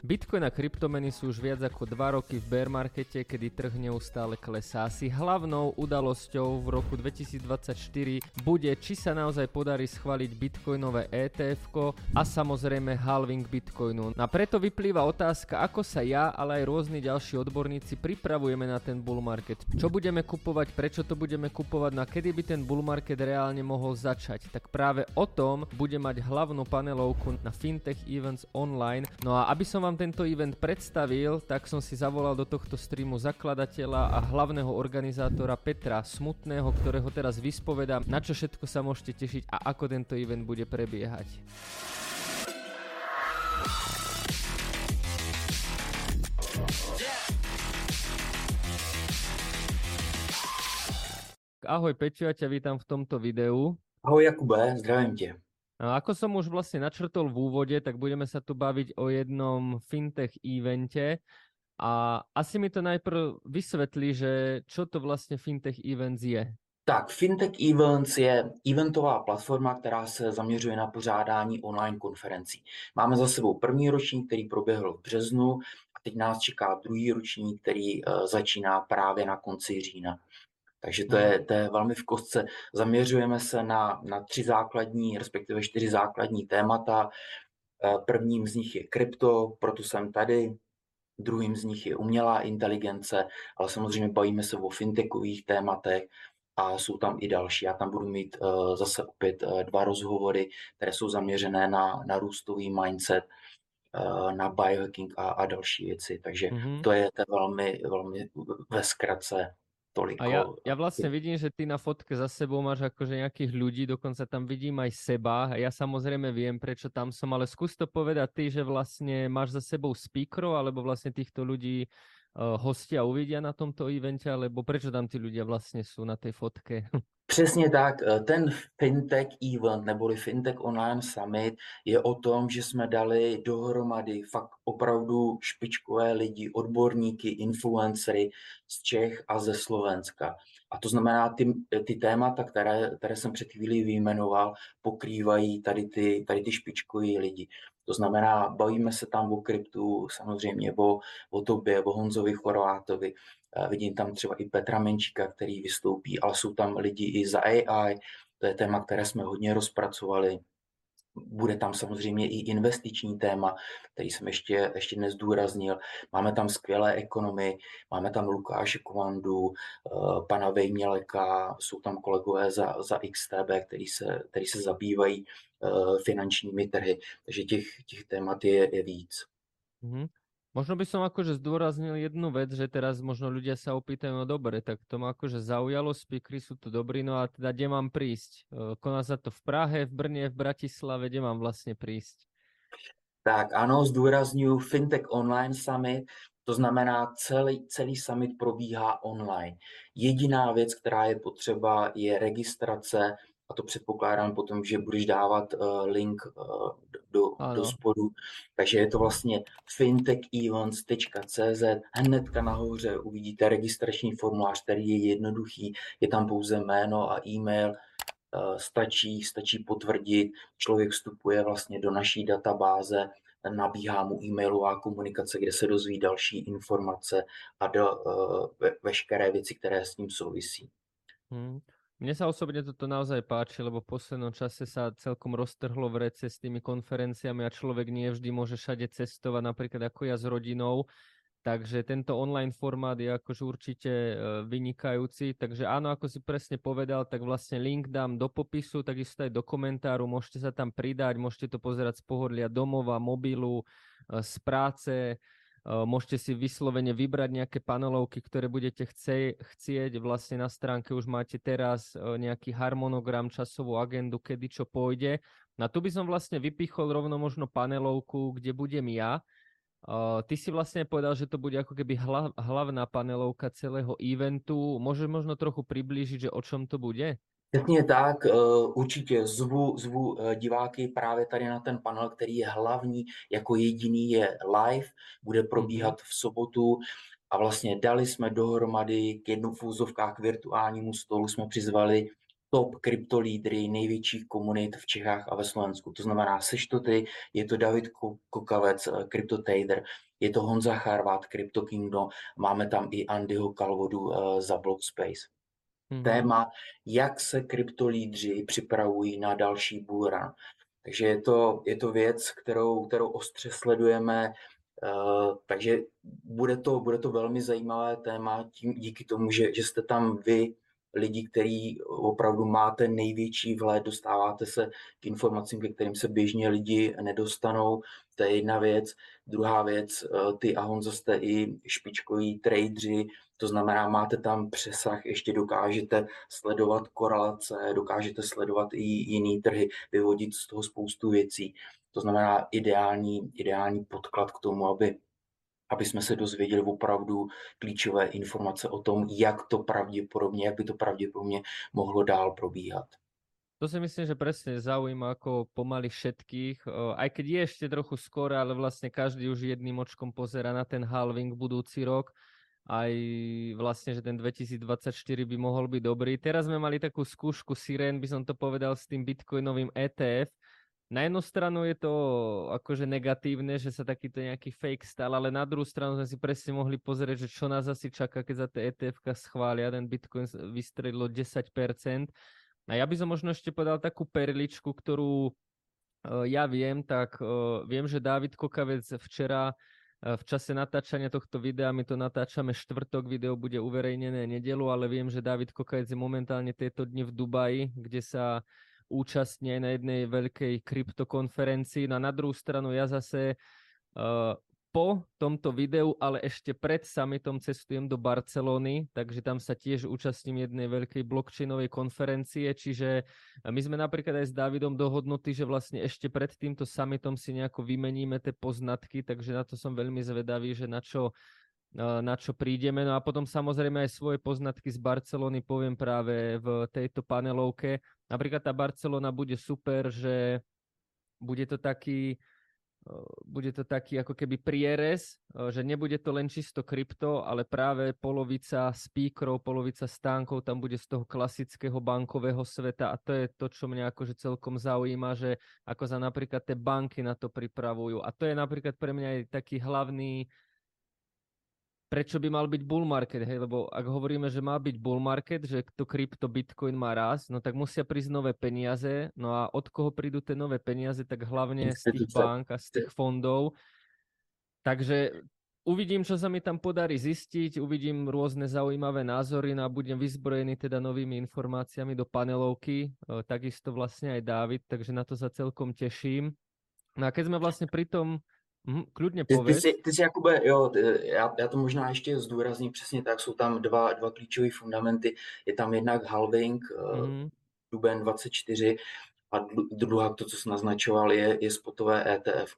Bitcoin a kryptomeny sú už viac ako 2 roky v bear markete, kedy trh neustále klesá. Asi hlavnou udalosťou v roku 2024 bude, či sa naozaj podarí schváliť bitcoinové ETF a samozrejme halving bitcoinu. A preto vyplýva otázka, ako sa ja, ale aj rôzni ďalší odborníci pripravujeme na ten bull market. Čo budeme kupovať, prečo to budeme kupovať, no a kedy by ten bull market reálne mohol začať. Tak práve o tom bude mať hlavnú panelovku na Fintech Events Online. No a aby som vám vám tento event predstavil, tak som si zavolal do tohto streamu zakladateľa a hlavného organizátora Petra Smutného, ktorého teraz vyspovedám, na čo všetko sa môžete tešiť a ako tento event bude prebiehať. Ahoj Peťo, ja ťa vítam v tomto videu. Ahoj Jakube, zdravím tě. A ako som už vlastne načrtol v úvode, tak budeme sa tu baviť o jednom fintech evente. A asi mi to najprv vysvetlí, že čo to vlastně Fintech Events je. Tak, Fintech Events je eventová platforma, která se zaměřuje na pořádání online konferencí. Máme za sebou první ročník, který proběhl v březnu a teď nás čeká druhý ročník, který uh, začíná právě na konci října. Takže to je, to je velmi v kostce. Zaměřujeme se na, na tři základní, respektive čtyři základní témata. Eh, prvním z nich je krypto, proto jsem tady. Druhým z nich je umělá inteligence, ale samozřejmě bavíme se o fintechových tématech a jsou tam i další. Já tam budu mít uh, zase opět uh, dva rozhovory, které jsou zaměřené na, na růstový mindset, uh, na biohacking a, a další věci. Takže mm-hmm. to je to velmi, velmi ve zkratce toliko. A ja, ja vlastne vidím, že ty na fotke za sebou máš akože nejakých ľudí, dokonca tam vidím aj seba. A ja samozrejme viem, prečo tam som, ale skús to povedať ty, že vlastne máš za sebou speakerov, alebo vlastne týchto ľudí uh, hostia uvidia na tomto evente, alebo prečo tam tí ľudia vlastne sú na tej fotke? Přesně tak. Eh, ten FinTech event neboli FinTech Online Summit je o tom, že jsme dali dohromady fakt opravdu špičkové lidi, odborníky, influencery z Čech a ze Slovenska. A to znamená, ty, ty témata, které, které jsem před chvílí vyjmenoval, pokrývají tady ty, tady ty špičkoví lidi. To znamená, bavíme se tam o kryptu, samozřejmě o, o tobě, o Honzovi Chorvátovi, Vidím tam třeba i Petra Menčíka, který vystoupí, ale jsou tam lidi i za AI, to je téma, které jsme hodně rozpracovali. Bude tam samozřejmě i investiční téma, který jsem ještě, ještě nezdůraznil. Máme tam skvělé ekonomy, máme tam Lukáše Kovandu, eh, pana Vejměleka, jsou tam kolegové za, za XTB, který se, který se zabývají eh, finančními trhy. Takže těch, těch témat je, je víc. Mm-hmm. Možno by som akože zdôraznil jednu vec, že teraz možno ľudia sa opýtajú, no dobre, tak to ma akože zaujalo, speakery sú tu dobrí, no a teda kde mám prísť? E, koná sa to v Prahe, v Brne, v Bratislave, kde mám vlastne prísť? Tak ano, zdůraznuju Fintech Online Summit, to znamená, celý, celý summit probíhá online. Jediná věc, která je potřeba, je registrace a to předpokládám potom, že budeš dávat uh, link uh, do, do spodu. Takže je to vlastně fintechevents.cz. Hnedka nahoře uvidíte registrační formulář, který je jednoduchý. Je tam pouze jméno a e-mail. Uh, stačí, stačí potvrdit. Člověk vstupuje vlastně do naší databáze, nabíhá mu e-mailová komunikace, kde se dozví další informace a do, uh, ve, veškeré věci, které s tím souvisí. Hmm. Mne sa osobne toto naozaj páči, lebo v poslednom čase sa celkom roztrhlo v rece s tými konferenciami a človek nie vždy môže všade cestovať, napríklad ako ja s rodinou. Takže tento online formát je akože určite e, vynikajúci. Takže áno, ako si presne povedal, tak vlastne link dám do popisu, takisto aj do komentáru. Môžete sa tam pridať, môžete to pozerať z pohodlia domova, mobilu, e, z práce, Môžete si vyslovene vybrať nejaké panelovky, ktoré budete chce, chcieť. Vlastne na stránke už máte teraz nejaký harmonogram, časovú agendu, kedy čo pôjde. Na tu by som vlastne vypichol rovno možno panelovku, kde budem ja. ty si vlastne povedal, že to bude ako keby hlavná panelovka celého eventu. Môžeš možno trochu priblížiť, že o čom to bude? Přesně tak, eh, určitě zvu, zvu eh, diváky právě tady na ten panel, který je hlavní, jako jediný je live, bude probíhat mhm. v sobotu a vlastně dali jsme dohromady k jednu v úzovkách virtuálnímu stolu, jsme přizvali top kryptolídry největších komunit v Čechách a ve Slovensku. To znamená, seš to ty, je to David Kokavec, CryptoTader, je to Honza Charvát, Crypto Kingdom, máme tam i Andyho Kalvodu za Blockspace. Mm-hmm. Téma, jak se kryptolídři připravují na další bullrun. Takže je to, je to věc, kterou, kterou ostře sledujeme, uh, takže bude to, bude to velmi zajímavé téma tím, díky tomu, že, že jste tam vy lidi, který opravdu máte největší vhled, dostáváte se k informacím, ke kterým se běžně lidi nedostanou. To je jedna věc. Druhá věc, eh, ty a Honzo jste i špičkoví tradeři, to znamená, máte tam přesah, ještě dokážete sledovat korelace, dokážete sledovat i jiný trhy, vyvodit z toho spoustu věcí. To znamená ideální, ideální podklad k tomu, aby aby jsme se dozvěděli opravdu klíčové informace o tom, jak to pravděpodobně, jak by to pravděpodobně mohlo dál probíhat. To si myslím, že presne zaujíma ako pomaly všetkých, aj keď je ešte trochu skoro, ale vlastne každý už jedným očkom pozera na ten halving budúci rok, aj vlastne, že ten 2024 by mohol byť dobrý. Teraz sme mali takú skúšku Siren, by som to povedal, s tým bitcoinovým ETF, na jednu stranu je to akože negatívne, že sa takýto nejaký fake stal, ale na druhú stranu sme si presne mohli pozrieť, že čo nás asi čaká, keď za tie etf schvália, ten Bitcoin vystrelilo 10%. A ja by som možno ešte podal takú perličku, ktorú uh, ja viem, tak uh, viem, že David Kokavec včera uh, v čase natáčania tohto videa, my to natáčame štvrtok, video bude uverejnené nedelu, ale viem, že David Kokavec je momentálne tieto dni v Dubaji, kde sa účastní na jednej veľkej kryptokonferencii. No a na druhú stranu ja zase uh, po tomto videu, ale ešte pred summitom cestujem do Barcelony, takže tam sa tiež účastním jednej veľkej blockchainovej konferencie, čiže my sme napríklad aj s Davidom dohodnutí, že vlastne ešte pred týmto summitom si nejako vymeníme tie poznatky, takže na to som veľmi zvedavý, že na čo na čo prídeme. No a potom samozrejme aj svoje poznatky z Barcelony poviem práve v tejto panelovke. Napríklad tá Barcelona bude super, že bude to taký bude to taký ako keby prierez, že nebude to len čisto krypto, ale práve polovica speakerov, polovica stánkov tam bude z toho klasického bankového sveta a to je to, čo mňa akože celkom zaujíma, že ako sa napríklad tie banky na to pripravujú. A to je napríklad pre mňa aj taký hlavný prečo by mal byť bull market, hej, lebo ak hovoríme, že má byť bull market, že to krypto Bitcoin má raz, no tak musia prísť nové peniaze, no a od koho prídu tie nové peniaze, tak hlavne z tých bank a z tých fondov. Takže uvidím, čo sa mi tam podarí zistiť, uvidím rôzne zaujímavé názory no a budem vyzbrojený teda novými informáciami do panelovky, e, takisto vlastne aj David, takže na to sa celkom teším. No a keď sme vlastne pri tom, Mm, klidně ty, ty, jsi, ty jsi Jakube, jo, já, já to možná ještě zdůrazním přesně tak, jsou tam dva, dva klíčové fundamenty, je tam jednak halving, mm. duben 24 a druhá, to, co jsi naznačoval, je, je spotové ETF.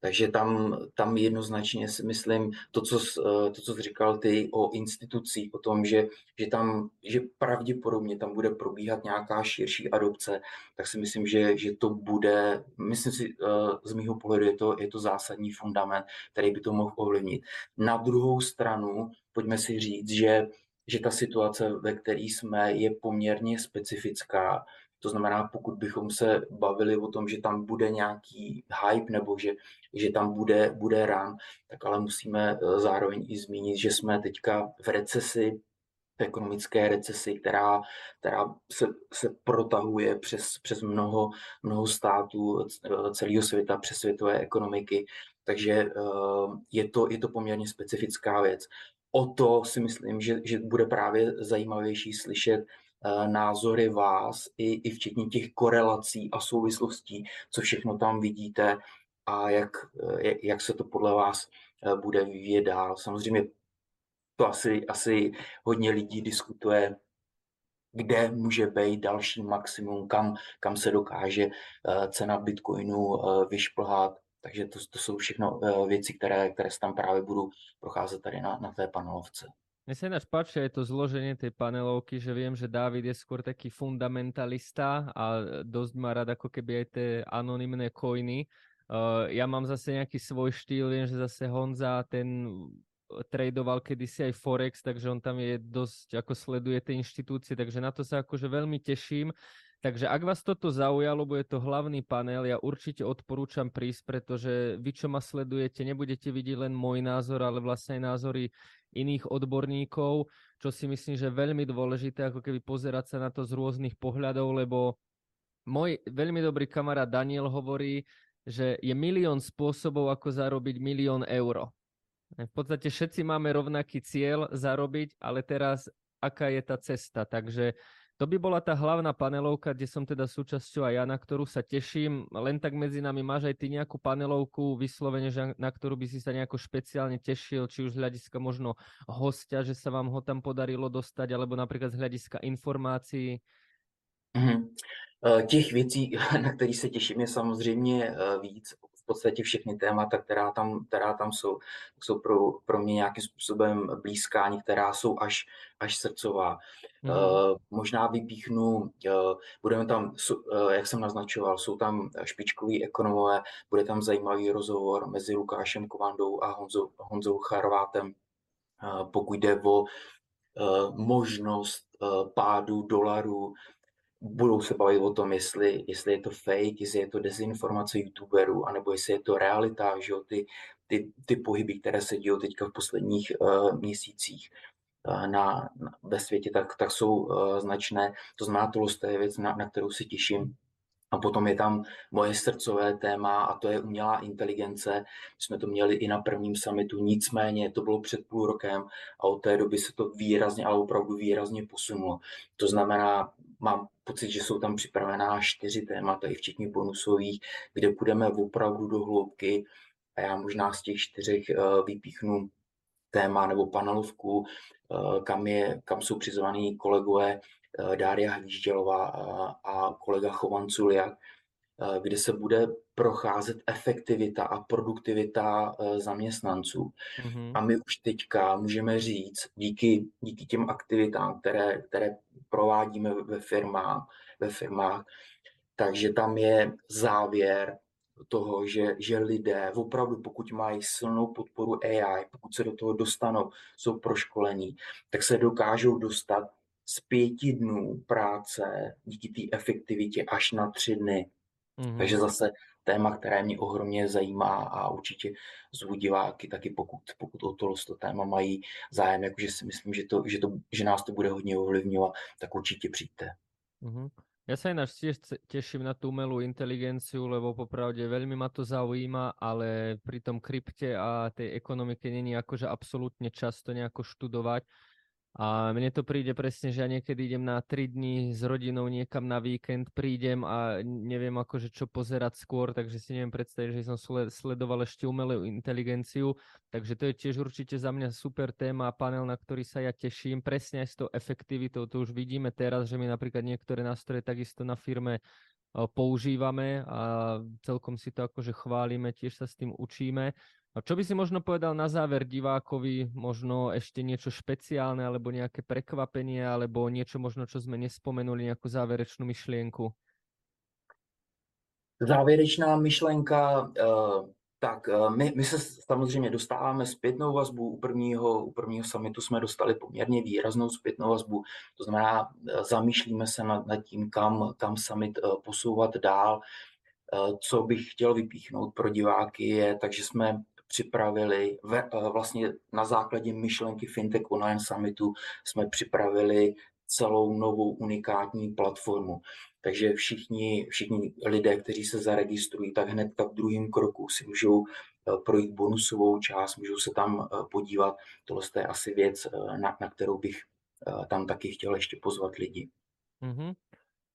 Takže tam, tam jednoznačně si myslím, to co, eh, to, co jsi říkal ty o institucích, o tom, že, že, tam, že pravděpodobně tam bude probíhat nějaká širší adopce, tak si myslím, že, že to bude, myslím si, eh, z mého pohledu je to, je to zásadní fundament, který by to mohl ovlivnit. Na druhou stranu, pojďme si říct, že že ta situace, ve které jsme, je poměrně specifická to znamená, pokud bychom se bavili o tom, že tam bude nějaký hype nebo že, že tam bude, bude run, tak ale musíme eh, zároveň i zmínit, že jsme teďka v recesi, v ekonomické recesi, která, která se, se protahuje přes, přes mnoho, mnoho států eh, celého světa, přes světové ekonomiky. Takže eh, je to, je to poměrně specifická věc. O to si myslím, že, že bude právě zajímavější slyšet názory vás, i, i včetně těch korelací a souvislostí, co všechno tam vidíte a jak, eh, jak se to podle vás eh, bude vyvíjet dál. Samozřejmě to asi, asi hodně lidí diskutuje, kde může být další maximum, kam, kam se dokáže cena Bitcoinu vyšplhat. Takže to, to jsou všechno věci, které, které se tam právě budu procházet tady na, na té panelovce. Mne sa ináč páči aj to zloženie tej panelovky, že viem, že David je skôr taký fundamentalista a dosť má rád ako keby aj tie anonymné coiny. Uh, ja mám zase nejaký svoj štýl, viem, že zase Honza ten tradoval kedysi aj Forex, takže on tam je dosť, ako sleduje tie inštitúcie, takže na to sa akože veľmi teším. Takže ak vás toto zaujalo, bude to hlavný panel, ja určite odporúčam prísť, pretože vy, čo ma sledujete, nebudete vidieť len môj názor, ale vlastne aj názory iných odborníkov, čo si myslím, že veľmi dôležité, ako keby pozerať sa na to z rôznych pohľadov, lebo môj veľmi dobrý kamarát Daniel hovorí, že je milión spôsobov, ako zarobiť milión euro. V podstate všetci máme rovnaký cieľ zarobiť, ale teraz aká je tá cesta. Takže to by bola tá hlavná panelovka, kde som teda súčasťou aj ja, na ktorú sa teším. Len tak medzi nami máš aj ty nejakú panelovku vyslovene, že na ktorú by si sa nejako špeciálne tešil, či už z hľadiska možno hostia, že sa vám ho tam podarilo dostať, alebo napríklad z hľadiska informácií. Mm-hmm. Těch věcí, na které se těším, je samozřejmě eh, víc podstatě všechny témata, která tam, která tam jsou, jsou pro, pro mě nějakým způsobem blízká, některá jsou až, až srdcová. Mm. Uh, možná vypíchnu, uh, budeme tam, uh, jak jsem naznačoval, jsou tam špičkoví ekonomové, bude tam zajímavý rozhovor mezi Lukášem Kovandou a Honzou, Honzou Charvátem, uh, pokud jde o uh, možnost uh, pádu dolaru, budou se bavit o tom, jestli, jestli je to fake, jestli je to dezinformace youtuberů, anebo jestli je to realita, že jo, ty, ty, ty pohyby, které se dějí teďka v posledních uh, měsících uh, na, na, ve světě, tak, tak jsou uh, značné. To znamená, to je věc, na, na kterou se těším. A potom je tam moje srdcové téma a to je umělá inteligence. My jsme to měli i na prvním summitu, nicméně to bylo před půl rokem a od té doby se to výrazně, ale opravdu výrazně posunulo. To znamená, mám pocit, že jsou tam připravená čtyři témata, i včetně bonusových, kde půjdeme opravdu do hloubky a já možná z těch čtyřech eh, vypíchnu téma nebo panelovku, eh, kam, je, kam jsou přizvaní kolegové eh, Dária Hvíždělová a kolega Chovan Culiak, kde se bude procházet efektivita a produktivita zaměstnanců. Mm-hmm. A my už teďka můžeme říct, díky, díky těm aktivitám, které, které provádíme ve firmách, ve firmách, takže tam je závěr toho, že, že lidé opravdu, pokud mají silnou podporu AI, pokud se do toho dostanou, jsou proškolení, tak se dokážou dostat z pěti dnů práce díky té efektivitě až na tři dny. Mm-hmm. Takže zase téma, které mě ohromně zajímá a určitě zvu diváky taky, pokud, pokud o tohle to téma mají zájem, jakože si myslím, že, to, že, to, že nás to bude hodně ovlivňovat, tak určitě přijďte. Mm-hmm. Ja sa ináč tiež teším na tú umelú inteligenciu, lebo popravde veľmi ma to zaujíma, ale pri tom krypte a tej ekonomike není akože absolútne často nejako študovať. A mne to príde presne, že ja niekedy idem na 3 dní s rodinou niekam na víkend, prídem a neviem akože čo pozerať skôr, takže si neviem predstaviť, že som sledoval ešte umelú inteligenciu. Takže to je tiež určite za mňa super téma a panel, na ktorý sa ja teším. Presne aj s tou efektivitou, to už vidíme teraz, že my napríklad niektoré nástroje takisto na firme používame a celkom si to akože chválime, tiež sa s tým učíme. A čo by si možno povedal na záver divákovi, možno ešte niečo špeciálne, alebo nejaké prekvapenie, alebo niečo možno, čo sme nespomenuli, nejakú záverečnú myšlienku? Závěrečná myšlenka, eh, tak eh, my, my se samozřejmě dostáváme zpětnou vazbu. U prvního, u prvního summitu jsme dostali poměrně výraznou zpětnou vazbu. To znamená, eh, zamýšlíme se nad, nad tím, kam, kam summit posouvat dál. Co bych chtěl vypíchnout pro diváky je, takže jsme připravili, ve, eh, vlastně na základě myšlenky FinTech Online Summitu jsme připravili celou novou unikátní platformu. Takže všichni, všichni lidé, kteří se zaregistrují, tak hned v druhém kroku si můžou eh, projít bonusovou část, můžou se tam eh, podívat. Tohle je asi věc, na, na kterou bych tam taky chtěl ještě pozvat lidi. Mm-hmm.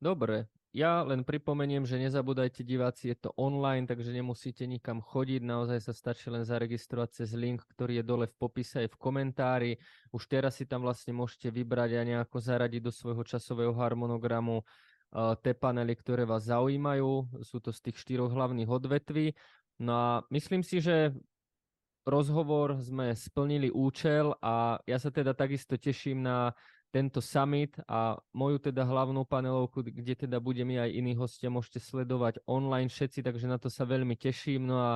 Dobre, ja len pripomeniem, že nezabúdajte diváci, je to online, takže nemusíte nikam chodiť, naozaj sa stačí len zaregistrovať cez link, ktorý je dole v popise aj v komentári. Už teraz si tam vlastne môžete vybrať a nejako zaradiť do svojho časového harmonogramu uh, panely, ktoré vás zaujímajú. Sú to z tých štyroch hlavných odvetví. No a myslím si, že rozhovor sme splnili účel a ja sa teda takisto teším na tento summit a moju teda hlavnú panelovku, kde teda budeme aj iní hostia, môžete sledovať online všetci, takže na to sa veľmi teším. No a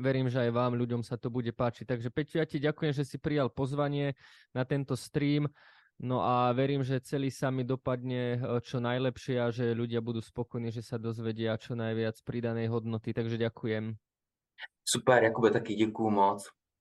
Verím, že aj vám, ľuďom sa to bude páčiť. Takže Peťo, ja ti ďakujem, že si prijal pozvanie na tento stream. No a verím, že celý sami dopadne eh, čo najlepšie a že ľudia budú spokojní, že sa dozvedia čo najviac pridanej hodnoty. Takže ďakujem. Super, Jakube, taky děkuju moc.